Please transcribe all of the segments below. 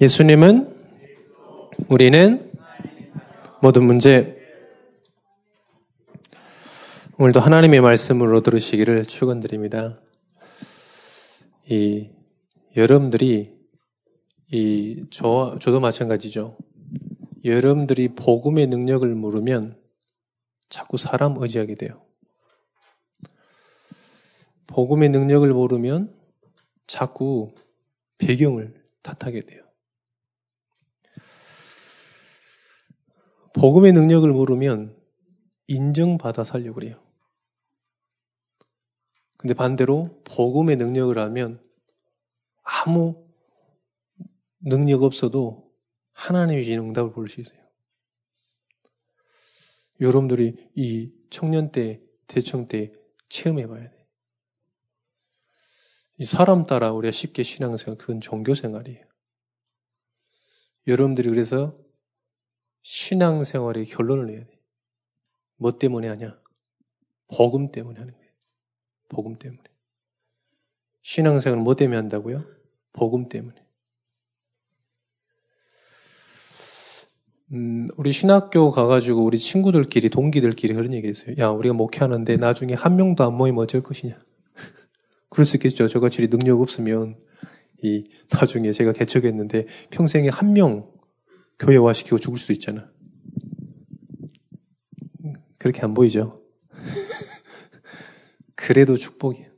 예수님은 우리는 모든 문제 오늘도 하나님의 말씀으로 들으시기를 축원드립니다. 이 여러분들이 이 저, 저도 마찬가지죠. 여러분들이 복음의 능력을 물으면 자꾸 사람 의지하게 돼요. 복음의 능력을 모르면 자꾸 배경을 탓하게 돼요. 복음의 능력을 모르면 인정받아 살려고 그래요. 근데 반대로 복음의 능력을 하면 아무 능력 없어도 하나님이 주신 응답을 볼 수 있어요. 여러분들이 이 청년 때, 대청 때 체험해 봐야 돼. 이 사람 따라 우리가 쉽게 신앙생활, 그건 종교생활이에요. 여러분들이 그래서 신앙생활의 결론을 내야 돼. 뭐 때문에 하냐? 복음 때문에 하는 거예요. 복음 때문에. 신앙생활 뭐 때문에 한다고요? 복음 때문에. 음, 우리 신학교 가가지고 우리 친구들끼리, 동기들끼리 그런 얘기 했어요. 야, 우리가 목회하는데 나중에 한 명도 안 모이면 어쩔 것이냐. 그럴 수 있겠죠. 저같이 능력 없으면, 이, 나중에 제가 개척했는데 평생에 한 명 교회화 시키고 죽을 수도 있잖아. 그렇게 안 보이죠? 그래도 축복이에요.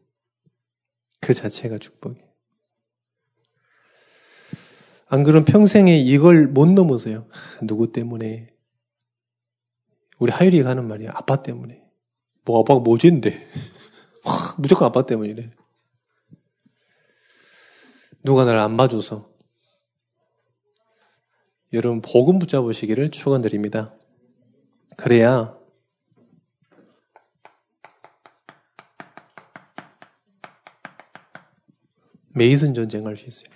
그 자체가 축복이에요. 안 그러면 평생에 이걸 못 넘어서요. 누구 때문에? 우리 하율이가 하는 말이야. 아빠 때문에. 뭐 아빠가 뭐지인데? 무조건 아빠 때문이래. 누가 나를 안 봐줘서. 여러분 복음 붙잡으시기를 축원드립니다. 그래야 메이슨 전쟁할 수 있어요.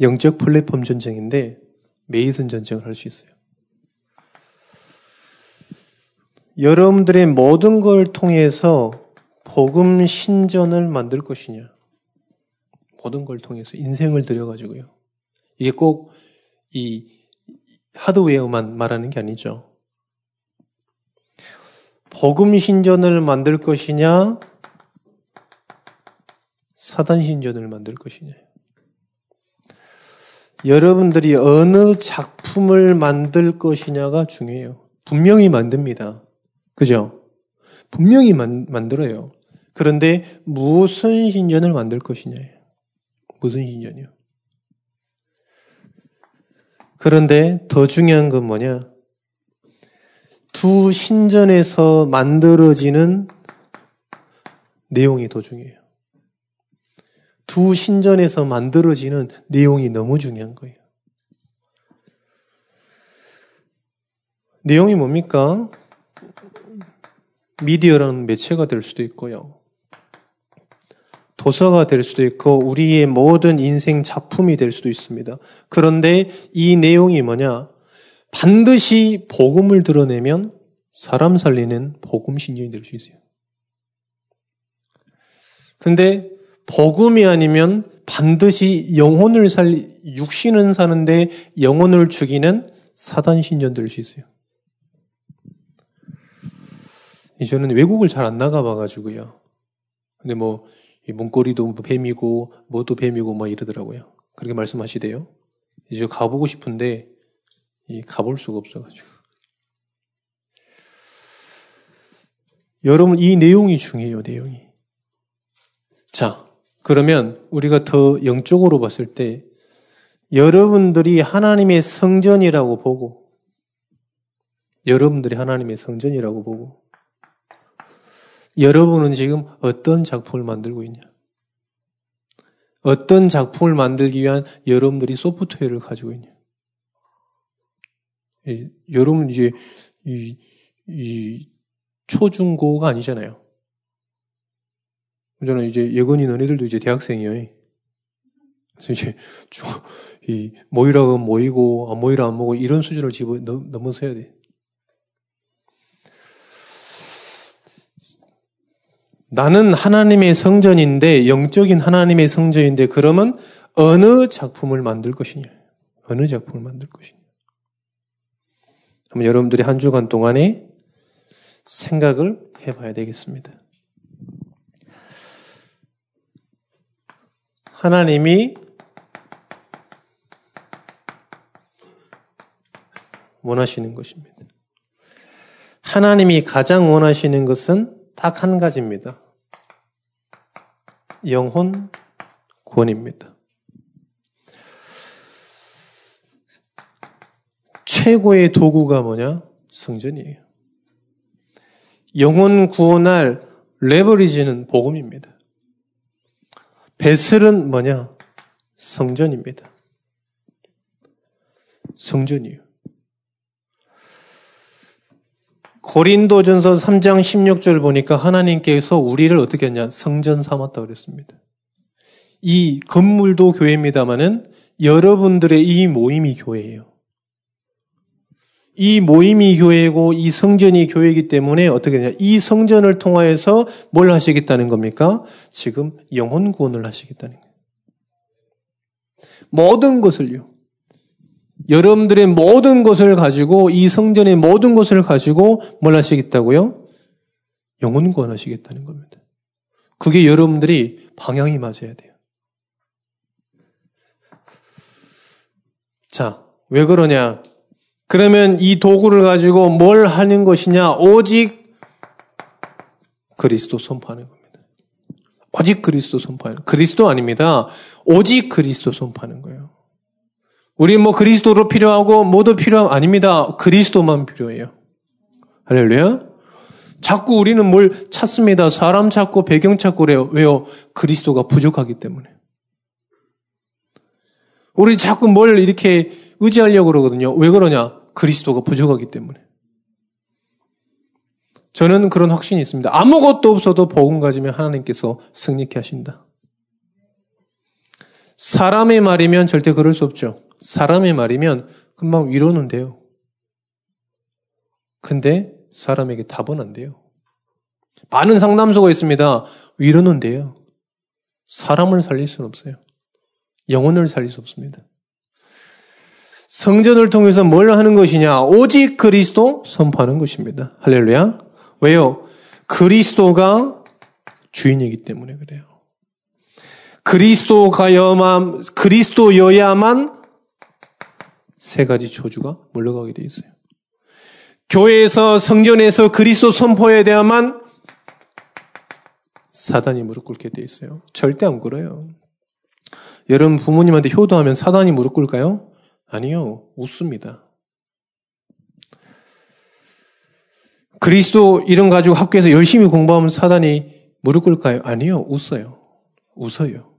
영적 플랫폼 전쟁인데 메이슨 전쟁을 할 수 있어요. 여러분들의 모든 걸 통해서 복음 신전을 만들 것이냐? 모든 걸 통해서 인생을 들여가지고요. 이게 꼭 이 하드웨어만 말하는 게 아니죠. 복음 신전을 만들 것이냐? 사단 신전을 만들 것이냐? 여러분들이 어느 작품을 만들 것이냐가 중요해요. 분명히 만듭니다. 그죠? 분명히 만, 만들어요. 그런데 무슨 신전을 만들 것이냐예요. 무슨 신전이요? 그런데 더 중요한 건 뭐냐? 두 신전에서 만들어지는 내용이 더 중요해요. 두 신전에서 만들어지는 내용이 너무 중요한 거예요. 내용이 뭡니까? 미디어라는 매체가 될 수도 있고요. 도서가 될 수도 있고 우리의 모든 인생 작품이 될 수도 있습니다. 그런데 이 내용이 뭐냐? 반드시 복음을 드러내면 사람 살리는 복음 신전이 될 수 있어요. 근데 복음이 아니면 반드시 영혼을 살리 육신은 사는데 영혼을 죽이는 사단 신전 될 수 있어요. 저는 외국을 잘 안 나가봐가지고요. 근데 뭐, 문고리도 뱀이고, 뭐도 뱀이고, 막 이러더라고요. 그렇게 말씀하시대요. 이제 가보고 싶은데, 가볼 수가 없어가지고. 여러분, 이 내용이 중요해요, 내용이. 자, 그러면 우리가 더 영적으로 봤을 때, 여러분들이 하나님의 성전이라고 보고, 여러분들이 하나님의 성전이라고 보고, 여러분은 지금 어떤 작품을 만들고 있냐? 어떤 작품을 만들기 위한 여러분들이 소프트웨어를 가지고 있냐? 여러분 이제 이, 이 초중고가 아니잖아요. 저는 이제 예건이 너네들도 이제 대학생이에요. 이제 이 모이라고 모이고 안 모이라 안 모이고 이런 수준을 집어 넘어서야 돼. 나는 하나님의 성전인데 영적인 하나님의 성전인데 그러면 어느 작품을 만들 것이냐? 어느 작품을 만들 것이냐? 그럼 여러분들이 한 주간 동안에 생각을 해봐야 되겠습니다. 하나님이 원하시는 것입니다. 하나님이 가장 원하시는 것은 딱 한 가지입니다. 영혼 구원입니다. 최고의 도구가 뭐냐? 성전이에요. 영혼 구원할 레버리지는 복음입니다. 배슬은 뭐냐? 성전입니다. 성전이요. 고린도전서 3장 16절 보니까 하나님께서 우리를 어떻게 했냐? 성전 삼았다 그랬습니다. 이 건물도 교회입니다마는 여러분들의 이 모임이 교회예요. 이 모임이 교회고 이 성전이 교회이기 때문에 어떻게 되냐? 이 성전을 통하여서 뭘 하시겠다는 겁니까? 지금 영혼 구원을 하시겠다는 거예요. 모든 것을요. 여러분들의 모든 것을 가지고 이 성전의 모든 것을 가지고 뭘 하시겠다고요? 영혼 구원하시겠다는 겁니다. 그게 여러분들이 방향이 맞아야 돼요. 자, 왜 그러냐? 그러면 이 도구를 가지고 뭘 하는 것이냐? 오직 그리스도 선포하는 겁니다. 오직 그리스도 선포하는 그리스도 아닙니다. 오직 그리스도 선포하는 거예요. 우리 뭐 그리스도로 필요하고 모두 필요한 아닙니다. 그리스도만 필요해요. 할렐루야. 자꾸 우리는 뭘 찾습니다. 사람 찾고 배경 찾고 그래요. 왜요? 그리스도가 부족하기 때문에. 우리 자꾸 뭘 이렇게 의지하려고 그러거든요. 왜 그러냐? 그리스도가 부족하기 때문에. 저는 그런 확신이 있습니다. 아무것도 없어도 복음 가지면 하나님께서 승리케 하신다. 사람의 말이면 절대 그럴 수 없죠. 사람의 말이면 금방 위로는 돼요. 근데 사람에게 답은 안 돼요. 많은 상담소가 있습니다. 위로는 돼요. 사람을 살릴 수는 없어요. 영혼을 살릴 수 없습니다. 성전을 통해서 뭘 하는 것이냐? 오직 그리스도 선포하는 것입니다. 할렐루야. 왜요? 그리스도가 주인이기 때문에 그래요. 그리스도가야만, 그리스도여야만 세 가지 저주가 물러가게 돼 있어요. 교회에서 성전에서 그리스도 선포에 대한만 사단이 무릎 꿇게 돼 있어요. 절대 안 꿇어요. 여러분 부모님한테 효도하면 사단이 무릎 꿇을까요? 아니요. 웃습니다. 그리스도 이름 가지고 학교에서 열심히 공부하면 사단이 무릎 꿇을까요? 아니요. 웃어요. 웃어요.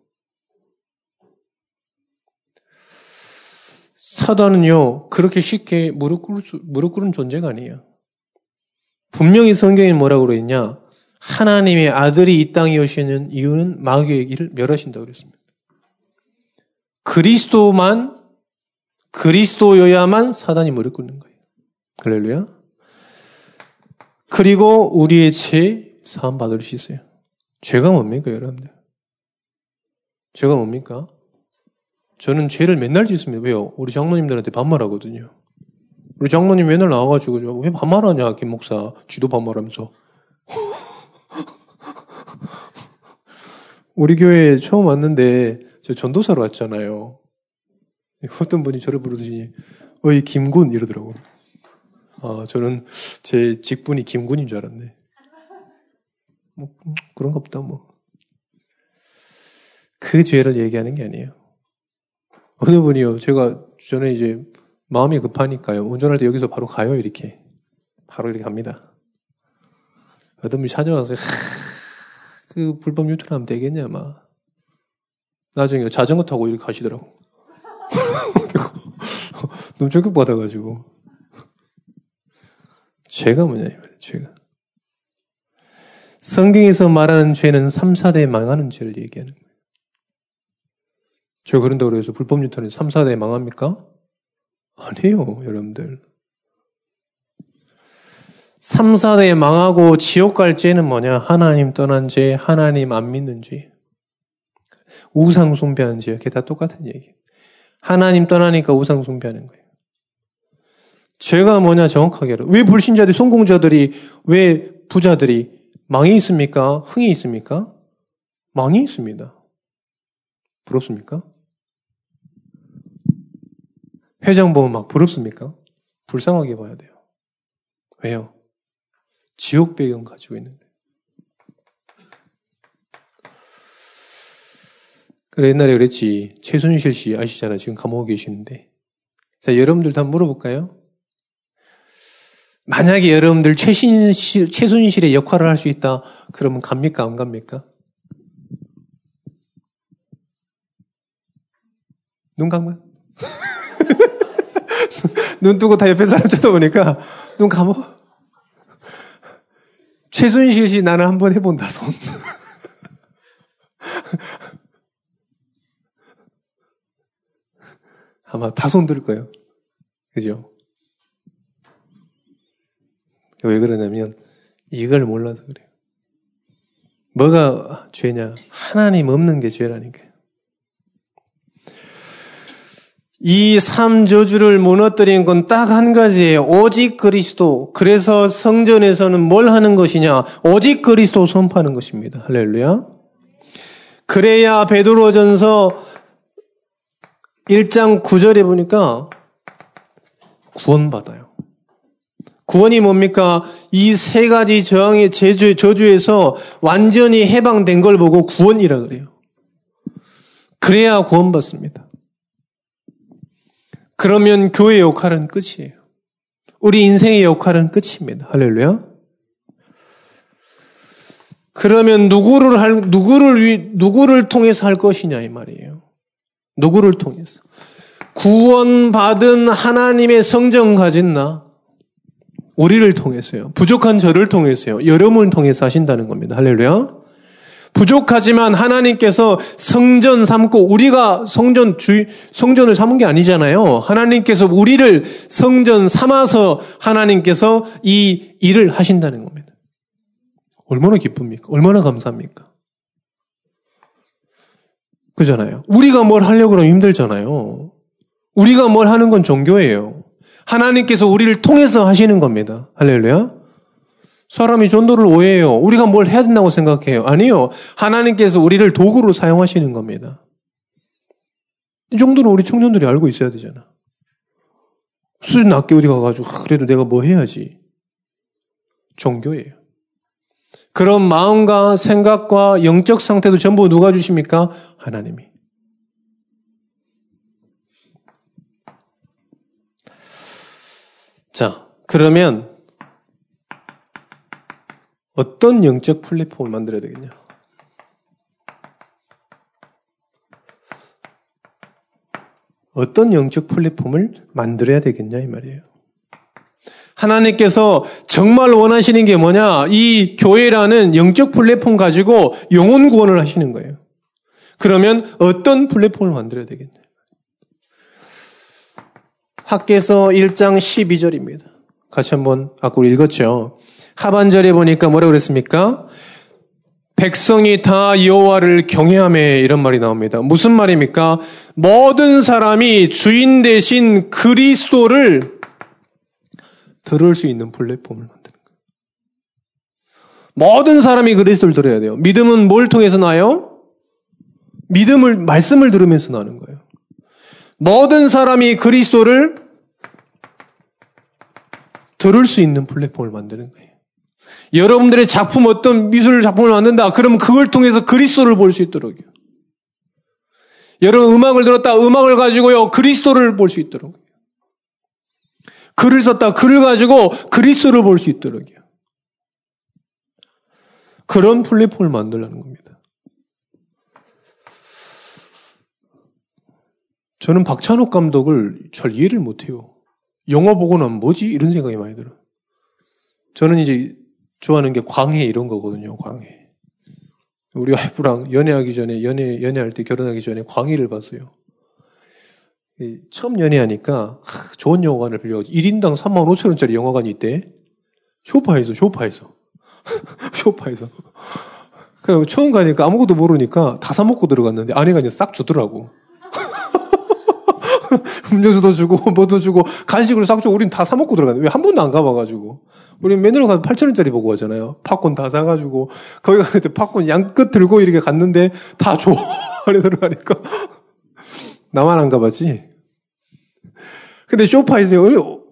사단은요, 그렇게 쉽게 무릎 꿇을 수, 무릎 꿇은 존재가 아니에요. 분명히 성경에 뭐라고 그랬냐? 하나님의 아들이 이 땅에 오시는 이유는 마귀의 길을 멸하신다고 그랬습니다. 그리스도만, 그리스도여야만 사단이 무릎 꿇는 거예요. 할렐루야. 그리고 우리의 죄 사함 받을 수 있어요. 죄가 뭡니까, 여러분들? 죄가 뭡니까? 저는 죄를 맨날 짓습니다. 왜요? 우리 장로님들한테 반말하거든요. 우리 장로님 맨날 나와가지고 왜 반말하냐, 김 목사. 쥐도 반말하면서. 우리 교회에 처음 왔는데 저 전도사로 왔잖아요. 어떤 분이 저를 부르더니 어이 김군 이러더라고. 아 저는 제 직분이 김군인 줄 알았네. 뭐 그런가 보다 뭐. 그 죄를 얘기하는 게 아니에요. 어느 분이요. 제가 전에 이제 마음이 급하니까요. 운전할 때 여기서 바로 가요, 이렇게. 바로 이렇게 갑니다. 어떤 분이 찾아와서, 그 불법 유턴하면 되겠냐, 막. 나중에 자전거 타고 이렇게 가시더라고. 너무 충격받아가지고. 죄가 뭐냐, 이 말이에요, 죄가. 성경에서 말하는 죄는 3, 4대 망하는 죄를 얘기하는. 제가 그런다고 그래서 불법 유턴이 3, 4대 망합니까? 아니에요, 여러분들. 3, 4대 망하고 지옥 갈 죄는 뭐냐? 하나님 떠난 죄, 하나님 안 믿는 죄. 우상 숭배하는 죄. 그게 다 똑같은 얘기. 하나님 떠나니까 우상 숭배하는 거예요. 죄가 뭐냐 정확하게 알아. 왜 불신자들이, 성공자들이, 왜 부자들이 망이 있습니까? 흥이 있습니까? 망이 있습니다. 부럽습니까? 회장 보면 막 부럽습니까? 불쌍하게 봐야 돼요. 왜요? 지옥 배경 가지고 있는 거예요. 옛날에 그랬지. 최순실 씨 아시잖아요. 지금 감옥에 계시는데. 자, 여러분들도 한번 물어볼까요? 만약에 여러분들 최신실, 최순실의 역할을 할 수 있다. 그러면 갑니까? 안 갑니까? 눈 감아? 눈 뜨고 다 옆에 사람 쳐다보니까 눈 감어? 최순실 씨 나는 한번 해본다, 손. 아마 다 손 들 거예요. 그죠? 왜 그러냐면 이걸 몰라서 그래요. 뭐가 죄냐? 하나님 없는 게 죄라니까요. 이 삼저주를 무너뜨린 건 딱 한 가지예요. 오직 그리스도. 그래서 성전에서는 뭘 하는 것이냐? 오직 그리스도 선포하는 것입니다. 할렐루야. 그래야 베드로전서 1장 9절에 보니까 구원받아요. 구원이 뭡니까? 이 세 가지 저항의 제주, 저주에서 완전히 해방된 걸 보고 구원이라 그래요. 그래야 구원받습니다. 그러면 교회 역할은 끝이에요. 우리 인생의 역할은 끝입니다. 할렐루야. 그러면 누구를 할, 누구를, 누구를 통해서 할 것이냐, 이 말이에요. 누구를 통해서? 구원받은 하나님의 성정 가진 나, 우리를 통해서요. 부족한 저를 통해서요. 여러분을 통해서 하신다는 겁니다. 할렐루야. 부족하지만 하나님께서 성전 삼고 우리가 성전 주 성전을 삼은 게 아니잖아요. 하나님께서 우리를 성전 삼아서 하나님께서 이 일을 하신다는 겁니다. 얼마나 기쁩니까? 얼마나 감사합니까? 그잖아요. 우리가 뭘 하려고 그러면 힘들잖아요. 우리가 뭘 하는 건 종교예요. 하나님께서 우리를 통해서 하시는 겁니다. 할렐루야. 사람이 전도를 오해해요. 우리가 뭘 해야 된다고 생각해요. 아니요. 하나님께서 우리를 도구로 사용하시는 겁니다. 이 정도는 우리 청년들이 알고 있어야 되잖아. 수준 낮게 어디 가가지고, 아, 그래도 내가 뭐 해야지. 종교예요. 그런 마음과 생각과 영적 상태도 전부 누가 주십니까? 하나님이. 자, 그러면 어떤 영적 플랫폼을 만들어야 되겠냐? 어떤 영적 플랫폼을 만들어야 되겠냐 이 말이에요. 하나님께서 정말 원하시는 게 뭐냐? 이 교회라는 영적 플랫폼 가지고 영혼 구원을 하시는 거예요. 그러면 어떤 플랫폼을 만들어야 되겠냐? 학계서 1장 12절입니다. 같이 한번 아까 읽었죠. 하반절에 보니까 뭐라고 그랬습니까? 백성이 다 여호와를 경외함에 이런 말이 나옵니다. 무슨 말입니까? 모든 사람이 주인 대신 그리스도를 들을 수 있는 플랫폼을 만드는 거예요. 모든 사람이 그리스도를 들어야 돼요. 믿음은 뭘 통해서 나요? 믿음을 말씀을 들으면서 나는 거예요. 모든 사람이 그리스도를 들을 수 있는 플랫폼을 만드는 거예요. 여러분들의 작품 어떤 미술 작품을 만든다. 그러면 그걸 통해서 그리스도를 볼 수 있도록요. 여러분 음악을 들었다. 음악을 가지고요. 그리스도를 볼 수 있도록. 글을 썼다. 글을 가지고 그리스도를 볼 수 있도록요. 그런 플랫폼을 만들라는 겁니다. 저는 박찬욱 감독을 잘 이해를 못해요. 영화 보고 나면 뭐지? 이런 생각이 많이 들어요. 저는 이제 좋아하는 게 광해 이런 거거든요, 광해. 우리 와이프랑 연애하기 전에, 연애, 연애할 때 결혼하기 전에 광희를 봤어요. 처음 연애하니까 좋은 영화관을 빌려가지고 1인당 3만 5천 원짜리 영화관이 있대. 쇼파에서, 쇼파에서. 쇼파에서. 그래 처음 가니까 아무것도 모르니까 다 사먹고 들어갔는데 아내가 그냥 싹 주더라고. 음료수도 주고, 뭐도 주고, 간식을 싹 주고, 우린 다 사먹고 들어갔는데, 왜 한 번도 안 가봐가지고. 우리 맨날 가서 8천원짜리 보고 가잖아요. 팝콘 다 사가지고, 거기 가서 팝콘 양끝 들고 이렇게 갔는데, 다 줘. 안에 들어가니까. 나만 안 가봤지? 근데 쇼파에서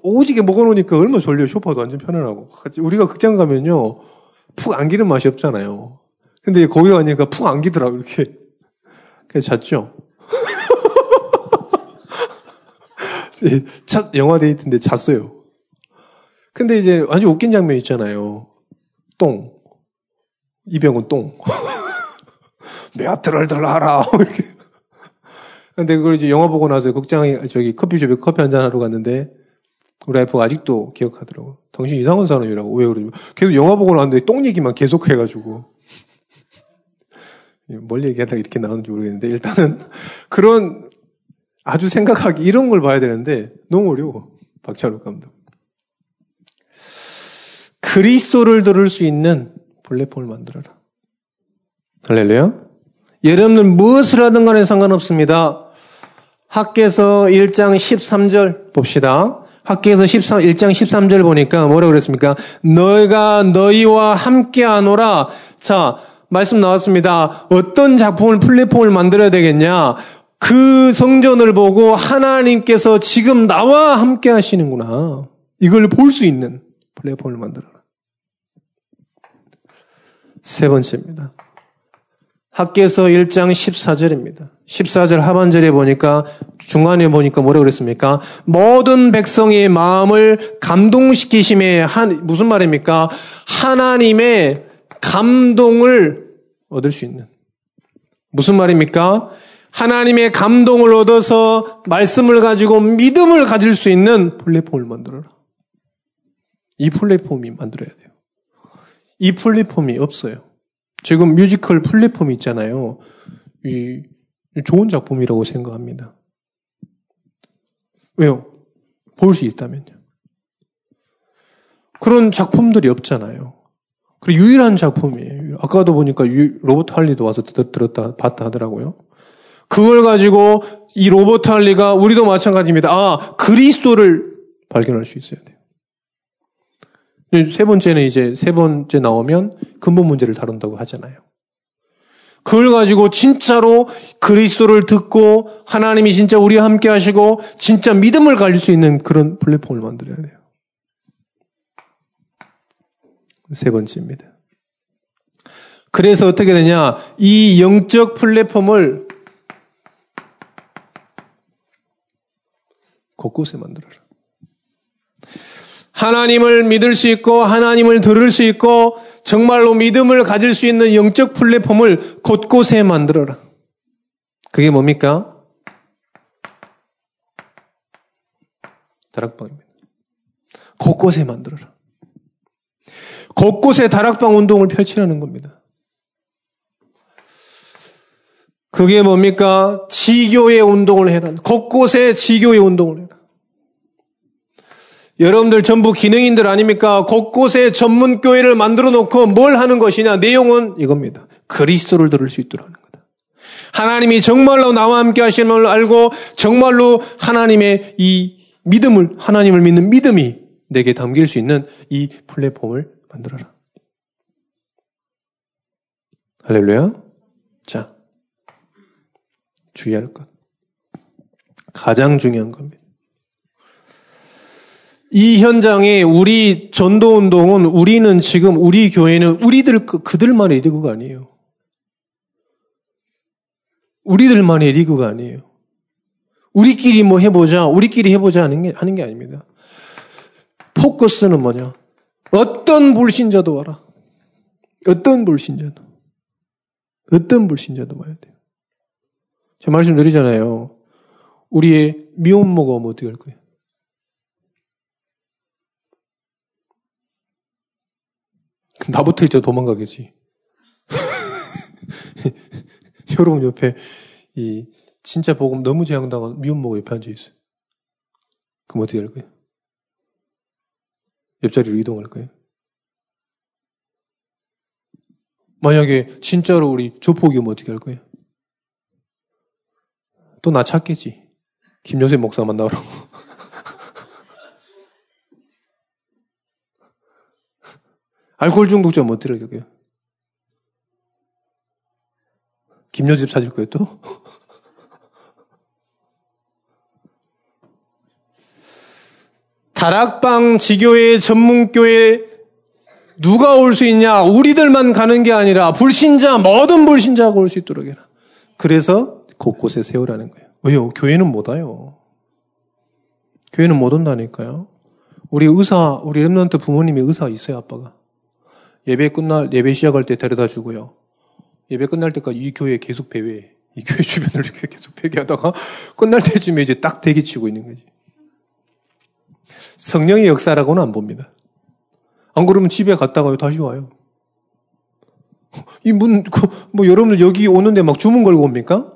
오지게 먹어놓으니까 얼마나 졸려. 쇼파도 완전 편안하고. 우리가 극장 가면요, 푹 안기는 맛이 없잖아요. 근데 거기 가니까 푹 안기더라고, 이렇게. 그래서 잤죠. 첫 영화 데이트인데 잤어요. 근데 이제 완전 웃긴 장면 있잖아요. 똥. 이병헌 똥. 메아트를. 이렇게. 근데 그걸 이제 영화 보고 나서 극장에, 저기 커피숍에 커피 한잔 하러 갔는데, 우리 와이프가 아직도 기억하더라고. 당신 이상한 사람이라고. 왜 그러지? 계속 영화 보고 나왔는데 똥 얘기만 계속 해가지고. 뭘 얘기하다가 이렇게 나오는지 모르겠는데, 일단은 그런 아주 생각하기 이런 걸 봐야 되는데 너무 어려워. 박찬욱 감독. 그리스도를 들을 수 있는 플랫폼을 만들어라. 할렐루야. 여러분들 무엇을 하든 간에 상관없습니다. 학계에서 1장 13절 봅시다. 학계에서 13, 1장 13절 보니까 뭐라 그랬습니까? 너희가 너희와 함께 하노라. 자, 말씀 나왔습니다. 어떤 작품을 플랫폼을 만들어야 되겠냐? 그 성전을 보고 하나님께서 지금 나와 함께 하시는구나. 이걸 볼 수 있는 플랫폼을 만들어라. 세 번째입니다. 학계에서 1장 14절입니다. 14절 하반절에 보니까 중간에 보니까 뭐라 그랬습니까? 모든 백성의 마음을 감동시키심에 한 무슨 말입니까? 하나님의 감동을 얻을 수 있는 무슨 말입니까? 하나님의 감동을 얻어서 말씀을 가지고 믿음을 가질 수 있는 플랫폼을 만들어라. 이 플랫폼이 만들어야 돼요. 이 플랫폼이 없어요. 지금 뮤지컬 플랫폼이 있잖아요. 이 좋은 작품이라고 생각합니다. 왜요? 볼 수 있다면요. 그런 작품들이 없잖아요. 그리고 유일한 작품이에요. 아까도 보니까 로버트 할리도 와서 들었다 봤다 하더라고요. 그걸 가지고 이 로버트 할리가 우리도 마찬가지입니다. 아, 그리스도를 발견할 수 있어야 돼요. 세 번째는 이제 세 번째 나오면 근본 문제를 다룬다고 하잖아요. 그걸 가지고 진짜로 그리스도를 듣고 하나님이 진짜 우리와 함께 하시고 진짜 믿음을 가질 수 있는 그런 플랫폼을 만들어야 돼요. 세 번째입니다. 그래서 어떻게 되냐? 이 영적 플랫폼을 곳곳에 만들어라. 하나님을 믿을 수 있고 하나님을 들을 수 있고 정말로 믿음을 가질 수 있는 영적 플랫폼을 곳곳에 만들어라. 그게 뭡니까? 다락방입니다. 곳곳에 만들어라. 곳곳에 다락방 운동을 펼치라는 겁니다. 그게 뭡니까? 지교의 운동을 해라. 곳곳에 지교의 운동을 해라. 여러분들 전부 기능인들 아닙니까? 곳곳에 전문 교회를 만들어 놓고 뭘 하는 것이냐? 내용은 이겁니다. 그리스도를 들을 수 있도록. 하나님이 정말로 나와 함께 하시는 걸 알고 정말로 하나님의 이 믿음을 하나님을 믿는 믿음이 내게 담길 수 있는 이 플랫폼을 만들어라. 할렐루야. 자, 주의할 것. 가장 중요한 겁니다. 이 현장에 우리 전도 운동은 우리는 지금 우리 교회는 우리들 그, 그들만의 리그가 아니에요. 우리들만의 리그가 아니에요. 우리끼리 뭐 해보자, 우리끼리 해보자 하는 게, 하는 게 아닙니다. 포커스는 뭐냐? 어떤 불신자도 와라. 어떤 불신자도. 어떤 불신자도 와야 돼요. 제가 말씀드리잖아요. 우리의 미혼모가 오면 어떻게 할 거예요? 나부터 이제 도망가겠지. 여러분 옆에 이 진짜 복음 너무 재앙당한 미혼모가 옆에 앉아 있어요. 그럼 어떻게 할 거예요? 옆자리로 이동할 거예요? 만약에 진짜로 우리 조폭이 오면 어떻게 할 거예요? 또 나 찾겠지. 김효세 목사 만나라고. 알코올 중독자면 어떻게 할 거예요? 김효셉 찾을 거예요, 또? 다락방 지교회 전문교회 누가 올 수 있냐? 우리들만 가는 게 아니라 불신자 모든 불신자가 올 수 있도록 해라. 그래서 곳곳에 세우라는 거예요. 왜요? 교회는 못 와요. 교회는 못 온다니까요. 우리 의사, 우리 랩런트 부모님이 의사 있어요, 아빠가. 예배 끝날, 예배 시작할 때 데려다 주고요. 예배 끝날 때까지 이 교회 계속 배회, 이 교회 주변을 이렇게 계속 배회하다가 끝날 때쯤에 이제 딱 대기 치고 있는 거지. 성령의 역사라고는 안 봅니다. 안 그러면 집에 갔다가 다시 와요. 이 문, 그, 뭐 여러분들 여기 오는데 막 주문 걸고 옵니까?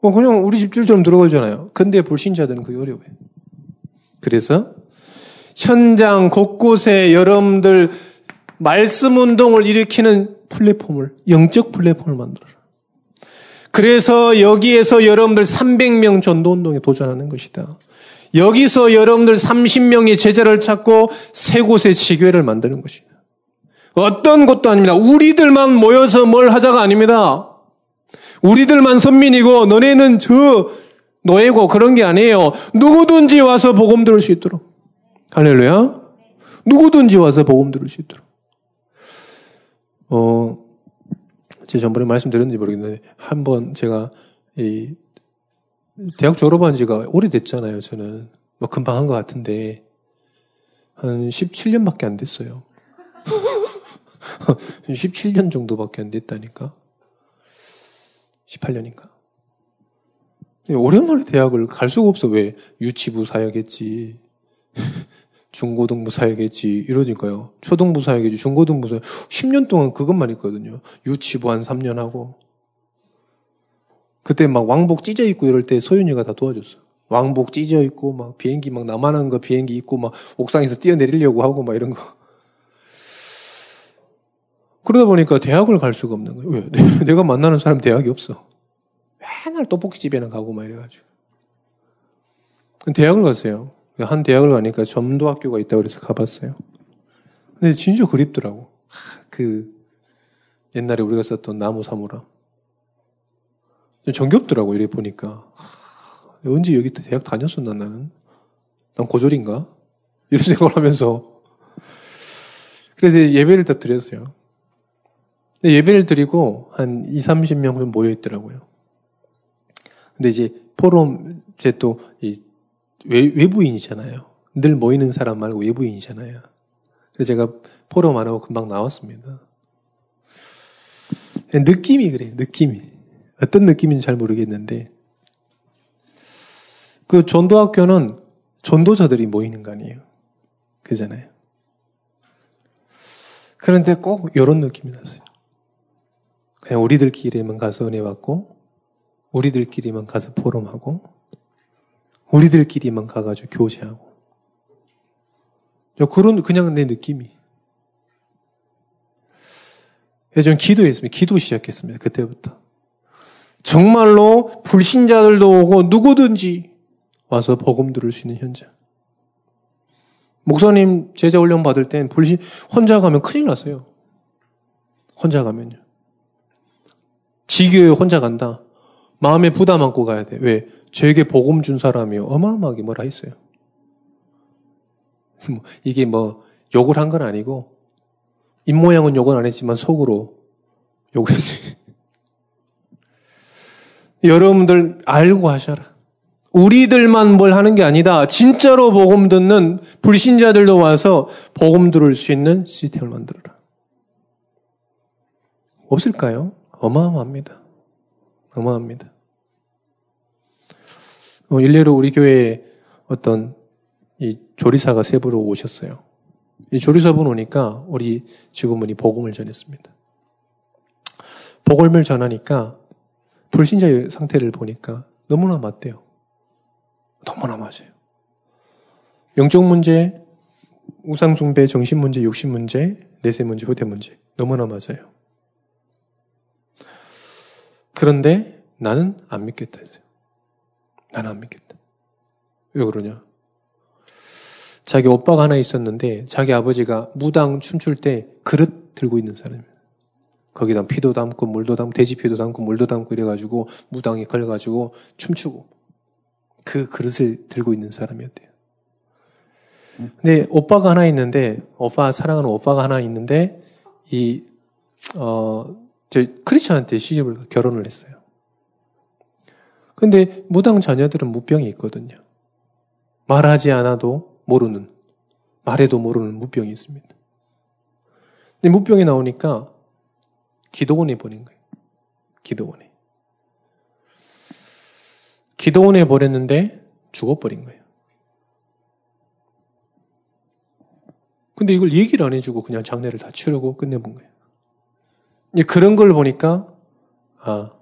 뭐 그냥 우리 집들처럼 들어가잖아요. 근데 불신자들은 그게 어려워요. 그래서 현장 곳곳에 여러분들 말씀 운동을 일으키는 플랫폼을, 영적 플랫폼을 만들어라. 그래서 여기에서 여러분들 300명 전도 운동에 도전하는 것이다. 여기서 여러분들 30명의 제자를 찾고 세 곳의 지교회를 만드는 것이다. 어떤 것도 아닙니다. 우리들만 모여서 뭘 하자가 아닙니다. 우리들만 선민이고 너네는 저 노예고 그런 게 아니에요. 누구든지 와서 복음 들을 수 있도록. 할렐루야. 누구든지 와서 복음 들을 수 있도록. 어, 제가 전번에 말씀드렸는지 모르겠는데, 한 번 제가, 이, 대학 졸업한 지가 오래됐잖아요, 저는. 뭐 금방 한 것 같은데, 한 17년밖에 안 됐어요. 17년 정도밖에 안 됐다니까. 18년인가. 오랜만에 대학을 갈 수가 없어. 왜? 유치부 사야겠지. 중고등부 사야겠지. 이러니까요. 초등부 사야겠지. 중고등부 사야 10년 동안 그것만 했거든요. 유치부 한 3년 하고. 그때 막 왕복 찢어 입고 이럴 때 소윤이가 다 도와줬어. 왕복 찢어 입고 막 비행기 막 나만 한 거 비행기 입고 막 옥상에서 뛰어내리려고 하고 막 이런 거. 그러다 보니까 대학을 갈 수가 없는 거예요. 왜? 내가 만나는 사람 대학이 없어. 맨날 떡볶이집에는 가고 막 이래가지고. 대학을 갔어요. 한 대학을 가니까 점도 학교가 있다고 그래서 가봤어요. 근데 진짜 그립더라고. 그 옛날에 우리가 썼던 나무 사무라. 정겹더라고 이래 보니까. 언제 여기 대학 다녔었나 나는? 난 고졸인가? 이런 생각을 하면서 그래서 예배를 다 드렸어요. 예배를 드리고 한 2, 30명 모여 있더라고요. 근데 이제 포럼 제 또 외부인이잖아요. 늘 모이는 사람 말고 외부인이잖아요. 그래서 제가 포럼 안 하고 금방 나왔습니다. 느낌이 그래요, 느낌이. 어떤 느낌인지 잘 모르겠는데, 그 전도학교는 전도자들이 모이는 거 아니에요. 그잖아요. 그런데 꼭 이런 느낌이 났어요. 그냥 우리들끼리만 가서 은혜 받고, 우리들끼리만 가서 포럼하고, 우리들끼리만 가가지고 교제하고. 그런, 그냥 내 느낌이. 저는 기도했습니다. 기도 시작했습니다. 그때부터. 정말로 불신자들도 오고 누구든지 와서 복음 들을 수 있는 현장. 목사님 제자 훈련 받을 땐 불신, 혼자 가면 큰일 났어요. 혼자 가면요. 지교에 혼자 간다. 마음에 부담 안고 가야 돼. 왜? 저에게 복음 준 사람이 어마어마하게 뭐라 했어요. 뭐, 이게 뭐 욕을 한 건 아니고 입모양은 욕은 안 했지만 속으로 욕을 했지. 여러분들 알고 하셔라. 우리들만 뭘 하는 게 아니다. 진짜로 복음 듣는 불신자들도 와서 복음 들을 수 있는 시스템을 만들어라. 없을까요? 어마어마합니다. 어마합니다. 어, 일례로 우리 교회에 어떤 이 조리사가 세부로 오셨어요. 이 조리사분 오니까 우리 직원분이 복음을 전했습니다. 복음을 전하니까 불신자의 상태를 보니까 너무나 맞대요. 너무나 맞아요. 영적 문제, 우상숭배, 정신 문제, 욕심 문제, 내세 문제, 후대 문제. 너무나 맞아요. 그런데 나는 안 믿겠다. 나는 안 믿겠다. 왜 그러냐? 자기 오빠가 하나 있었는데 자기 아버지가 무당 춤출 때 그릇 들고 있는 사람이에요. 거기다 피도 담고 물도 담고 돼지 피도 담고 물도 담고 이래가지고 무당에 걸려가지고 춤추고 그 그릇을 들고 있는 사람이었대요. 근데 오빠가 하나 있는데 오빠 사랑하는 오빠가 하나 있는데 이 어, 저 크리스천한테 시집을 결혼을 했어요. 근데 무당 자녀들은 무병이 있거든요. 말하지 않아도 모르는, 말해도 모르는 무병이 있습니다. 근데 무병이 나오니까 기도원에 보낸 거예요. 기도원에. 기도원에 보냈는데 죽어버린 거예요. 근데 이걸 얘기를 안 해주고 그냥 장례를 다 치르고 끝내본 거예요. 그런 걸 보니까, 아,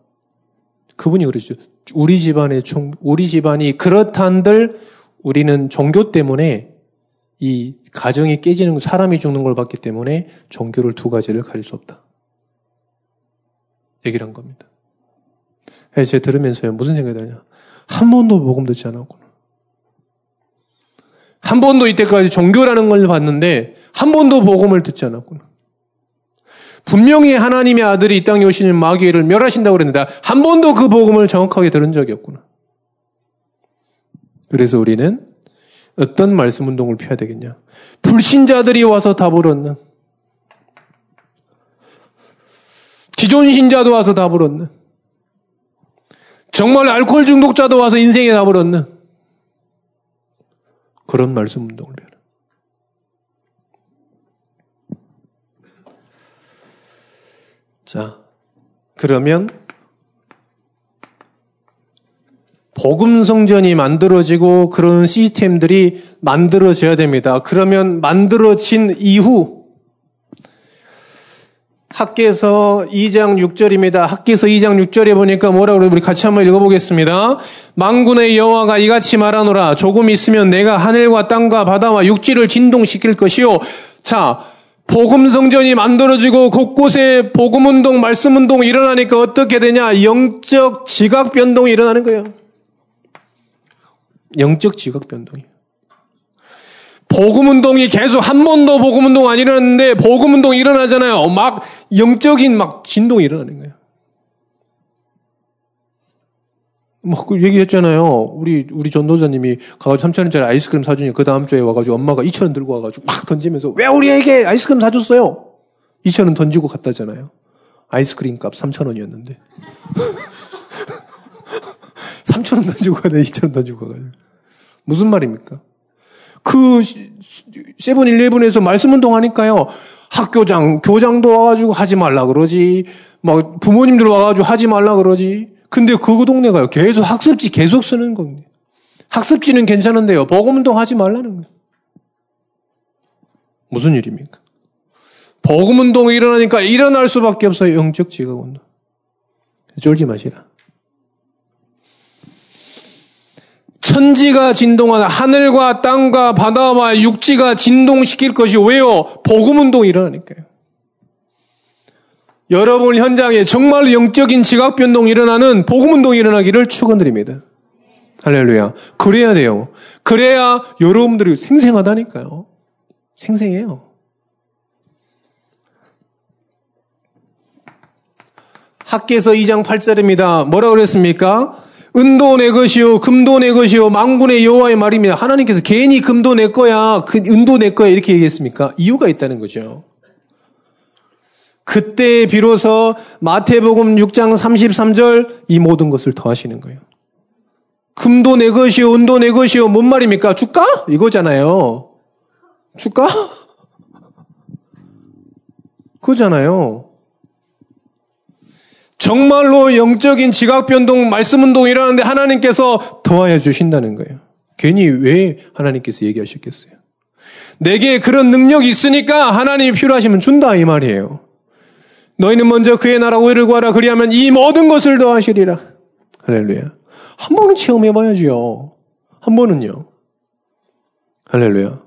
그분이 그러죠. 우리 집안의 종, 우리 집안이 그렇단들 우리는 종교 때문에 이 가정이 깨지는, 사람이 죽는 걸 봤기 때문에 종교를 두 가지를 가질 수 없다. 얘기를 한 겁니다. 그래서 제가 들으면서요, 무슨 생각이 드냐. 한 번도 복음 듣지 않았구나. 한 번도 이때까지 종교라는 걸 봤는데, 한 번도 복음을 듣지 않았구나. 분명히 하나님의 아들이 이 땅에 오시는 마귀를 멸하신다고 그랬는데 한 번도 그 복음을 정확하게 들은 적이 없구나. 그래서 우리는 어떤 말씀 운동을 펴야 되겠냐? 불신자들이 와서 답을 얻는 기존 신자도 와서 답을 얻는 정말 알코올 중독자도 와서 인생에 답을 얻는 그런 말씀 운동을 펴라. 자, 그러면 복음 성전이 만들어지고 그런 시스템들이 만들어져야 됩니다. 그러면 만들어진 이후 학계서 2장 6절입니다. 학계서 2장 6절에 보니까 뭐라고 그래 우리 같이 한번 읽어보겠습니다. 망군의 여호와가 이같이 말하노라 조금 있으면 내가 하늘과 땅과 바다와 육지를 진동시킬 것이요. 자, 복음 성전이 만들어지고 곳곳에 복음 운동, 말씀 운동 일어나니까 어떻게 되냐? 영적 지각 변동이 일어나는 거예요. 영적 지각 변동이. 복음 운동이 계속 한 번도 복음 운동 안 일어났는데 복음 운동 일어나잖아요. 막 영적인 막 진동이 일어나는 거예요. 뭐, 그 얘기했잖아요. 우리, 우리 전도자님이 가가지고 3천 원짜리 아이스크림 사주니 그 다음 주에 와가지고 엄마가 2천 원 들고 와가지고 막 던지면서 왜 우리에게 아이스크림 사줬어요? 2천 원 던지고 갔다잖아요. 아이스크림 값 3천 원이었는데. 3천 원 던지고 가네, 2천 원 던지고 가가지고. 무슨 말입니까? 그 세븐일레븐에서 말씀 운동하니까요. 학교장, 교장도 와가지고 하지 말라 그러지. 막 부모님들 와가지고 하지 말라 그러지. 근데 그 동네 가요. 계속 학습지 계속 쓰는 겁니다. 학습지는 괜찮은데요. 복음운동 하지 말라는 거예요. 무슨 일입니까? 복음운동이 일어나니까 일어날 수밖에 없어요. 영적 지각운동. 쫄지 마시라. 천지가 진동하는 하늘과 땅과 바다와 육지가 진동시킬 것이 왜요? 복음 운동이 일어나니까요. 여러분 현장에 정말 영적인 지각 변동이 일어나는 복음 운동이 일어나기를 축원드립니다. 할렐루야. 그래야 돼요. 그래야 여러분들이 생생하다니까요. 생생해요. 학계서 2장 8절입니다. 뭐라 그랬습니까? 은도 내 것이요, 금도 내 것이요, 망군의 여호와의 말입니다. 하나님께서 괜히 금도 내 거야, 그 은도 내 거야 이렇게 얘기했습니까? 이유가 있다는 거죠. 그때 비로소 마태복음 6장 33절 이 모든 것을 더하시는 거예요. 금도 내 것이요, 은도 내 것이요, 뭔 말입니까? 줄까? 이거잖아요. 줄까? 그거잖아요. 정말로 영적인 지각 변동, 말씀 운동이 일어나는데 하나님께서 더하여 주신다는 거예요. 괜히 왜 하나님께서 얘기하셨겠어요? 내게 그런 능력이 있으니까 하나님이 필요하시면 준다 이 말이에요. 너희는 먼저 그의 나라 오해를 구하라. 그리하면 이 모든 것을 더하시리라. 할렐루야. 한 번은 체험해 봐야지요. 한 번은요. 할렐루야.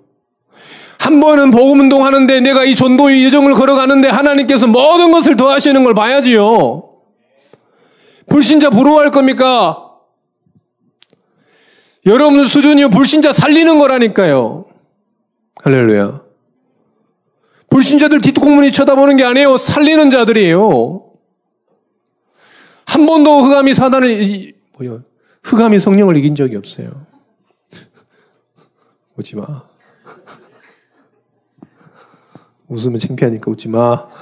한 번은 복음 운동 하는데 내가 이 전도의 예정을 걸어가는데 하나님께서 모든 것을 더하시는 걸 봐야지요. 불신자 부러워할 겁니까? 여러분 수준이 불신자 살리는 거라니까요. 할렐루야. 불신자들 뒷공문이 쳐다보는 게 아니에요. 살리는 자들이에요. 한 번도 흑암이 사단을, 뭐요? 흑암이 성령을 이긴 적이 없어요. 웃지 마. 웃으면 창피하니까 웃지 마.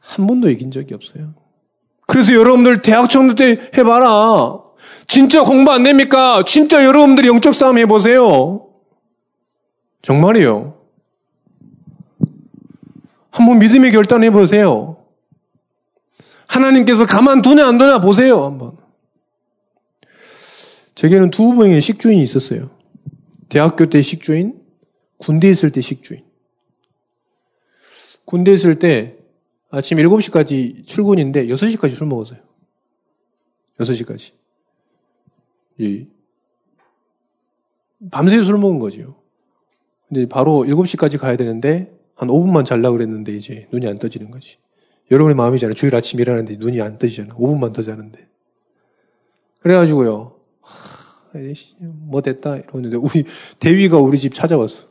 한 번도 이긴 적이 없어요. 그래서 여러분들 대학 청도 때 해봐라. 진짜 공부 안 됩니까? 진짜 여러분들이 영적 싸움 해보세요. 정말이요. 한번 믿음의 결단 해 보세요. 하나님께서 가만두냐 안 두냐 보세요. 한번. 제게는 두 명의 식주인이 있었어요. 대학교 때 식주인, 군대 있을 때 식주인. 군대 있을 때 아침 7시까지 출근인데 6시까지 술 먹었어요. 6시까지. 예. 밤새 술 먹은 거지요. 근데 바로 7시까지 가야 되는데 한 5분만 잘라 그랬는데 이제 눈이 안 떠지는 거지. 여러분의 마음이잖아요. 주일 아침 일하는데 눈이 안 떠지잖아. 5분만 더 자는데. 그래가지고요. 하, 뭐 됐다 이러는데 우리 대위가 우리 집 찾아왔어.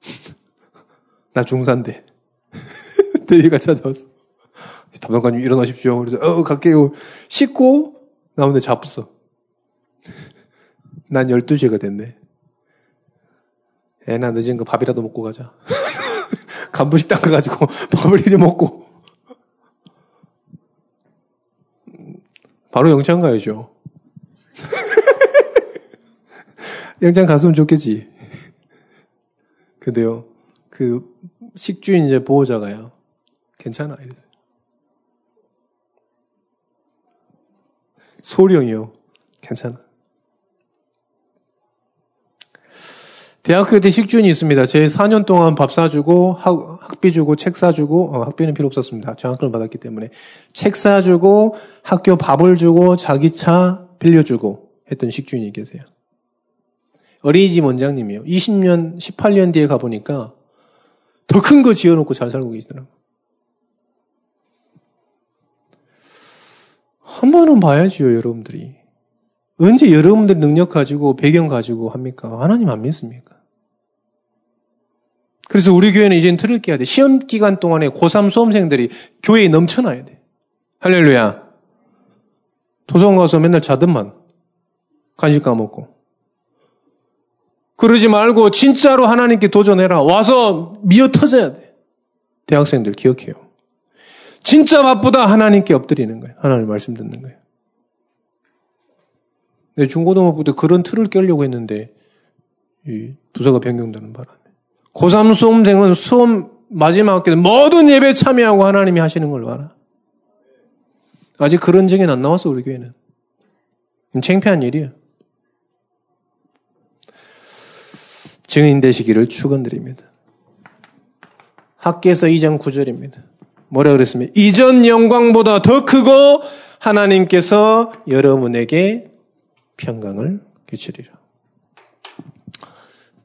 나 중산대. 대위가 찾아왔어. 담당관님 일어나십시오. 그래서 어 갈게요. 씻고 나오는데 잡았어. 난 12시가 됐네. 애나 늦은 거 밥이라도 먹고 가자. 간부식당 가가지고 밥을 이제 먹고. 바로 영창 가야죠. 영창 갔으면 좋겠지. 근데요, 그 식주인 이제 보호자가요. 괜찮아. 이랬어요. 소령이요. 괜찮아. 대학교 때 식주인이 있습니다. 제 4년 동안 밥 사주고 학, 비 주고 책 사주고 어, 학비는 필요 없었습니다. 장학금을 받았기 때문에 책 사주고 학교 밥을 주고 자기 차 빌려주고 했던 식주인이 계세요. 어린이집 원장님이요. 20년, 18년 뒤에 가 보니까 더 큰 거 지어놓고 잘 살고 계시더라고요. 한 번은 봐야지요, 여러분들이. 언제 여러분들 능력 가지고 배경 가지고 합니까? 하나님 안 믿습니까? 그래서 우리 교회는 이제는 틀을 깨야 돼. 시험 기간 동안에 고3 수험생들이 교회에 넘쳐나야 돼. 할렐루야. 도서관 가서 맨날 자든만. 간식 까먹고. 그러지 말고 진짜로 하나님께 도전해라. 와서 미어 터져야 돼. 대학생들 기억해요. 진짜 바쁘다 하나님께 엎드리는 거예요. 하나님 말씀 듣는 거예요. 내 중고등학교 때 그런 틀을 깨려고 했는데 이 부서가 변경되는 바람에 고3 수험생은 수험 마지막 학기 모든 예배 참여하고 하나님이 하시는 걸 봐라. 아직 그런 증인 안 나왔어, 우리 교회는. 창피한 일이야. 증인 되시기를 축원드립니다. 학계에서 2장 9절입니다. 뭐라 그랬습니까? 이전 영광보다 더 크고 하나님께서 여러분에게 평강을 끼치리라.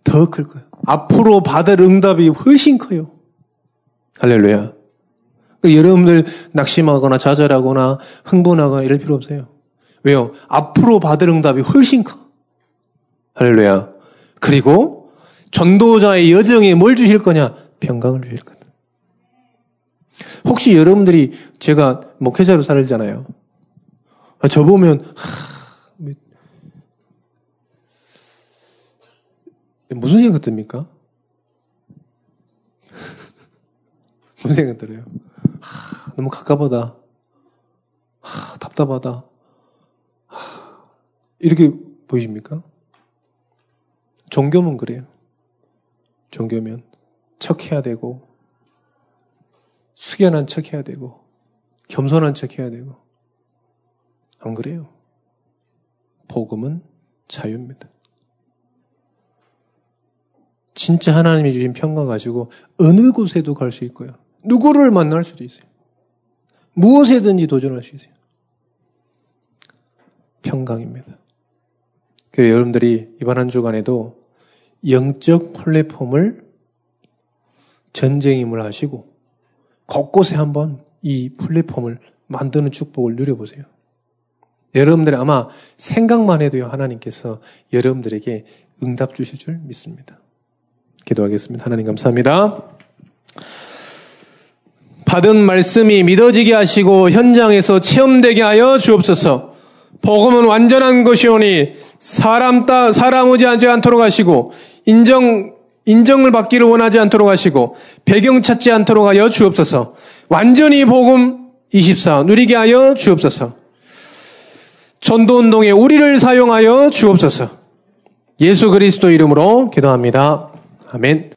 더 클 거예요. 앞으로 받을 응답이 훨씬 커요. 할렐루야. 그러니까 여러분들 낙심하거나 좌절하거나 흥분하거나 이럴 필요 없어요. 왜요? 앞으로 받을 응답이 훨씬 커. 할렐루야. 그리고 전도자의 여정에 뭘 주실 거냐? 평강을 주실 거다. 혹시 여러분들이 제가 목회자로 살잖아요. 저 보면 하, 무슨 생각 듭니까? 무슨 생각 들어요? 하, 너무 가깝하다. 하, 답답하다. 하, 이렇게 보이십니까? 종교면 그래요. 종교면 척해야 되고, 숙연한 척해야 되고, 겸손한 척해야 되고, 안 그래요. 복음은 자유입니다. 진짜 하나님이 주신 평강 가지고 어느 곳에도 갈 수 있고요. 누구를 만날 수도 있어요. 무엇에든지 도전할 수 있어요. 평강입니다. 그래서 여러분들이 이번 한 주간에도 영적 플랫폼을 전쟁임을 하시고 곳곳에 한번 이 플랫폼을 만드는 축복을 누려보세요. 여러분들이 아마 생각만 해도요, 하나님께서 여러분들에게 응답 주실 줄 믿습니다. 기도하겠습니다. 하나님 감사합니다. 받은 말씀이 믿어지게 하시고 현장에서 체험되게 하여 주옵소서. 복음은 완전한 것이오니 사람 따 사람 의지하지 않도록 하시고 인정 인정을 받기를 원하지 않도록 하시고 배경 찾지 않도록 하여 주옵소서. 완전히 복음 24 누리게 하여 주옵소서. 전도 운동에 우리를 사용하여 주옵소서. 예수 그리스도 이름으로 기도합니다. 아멘.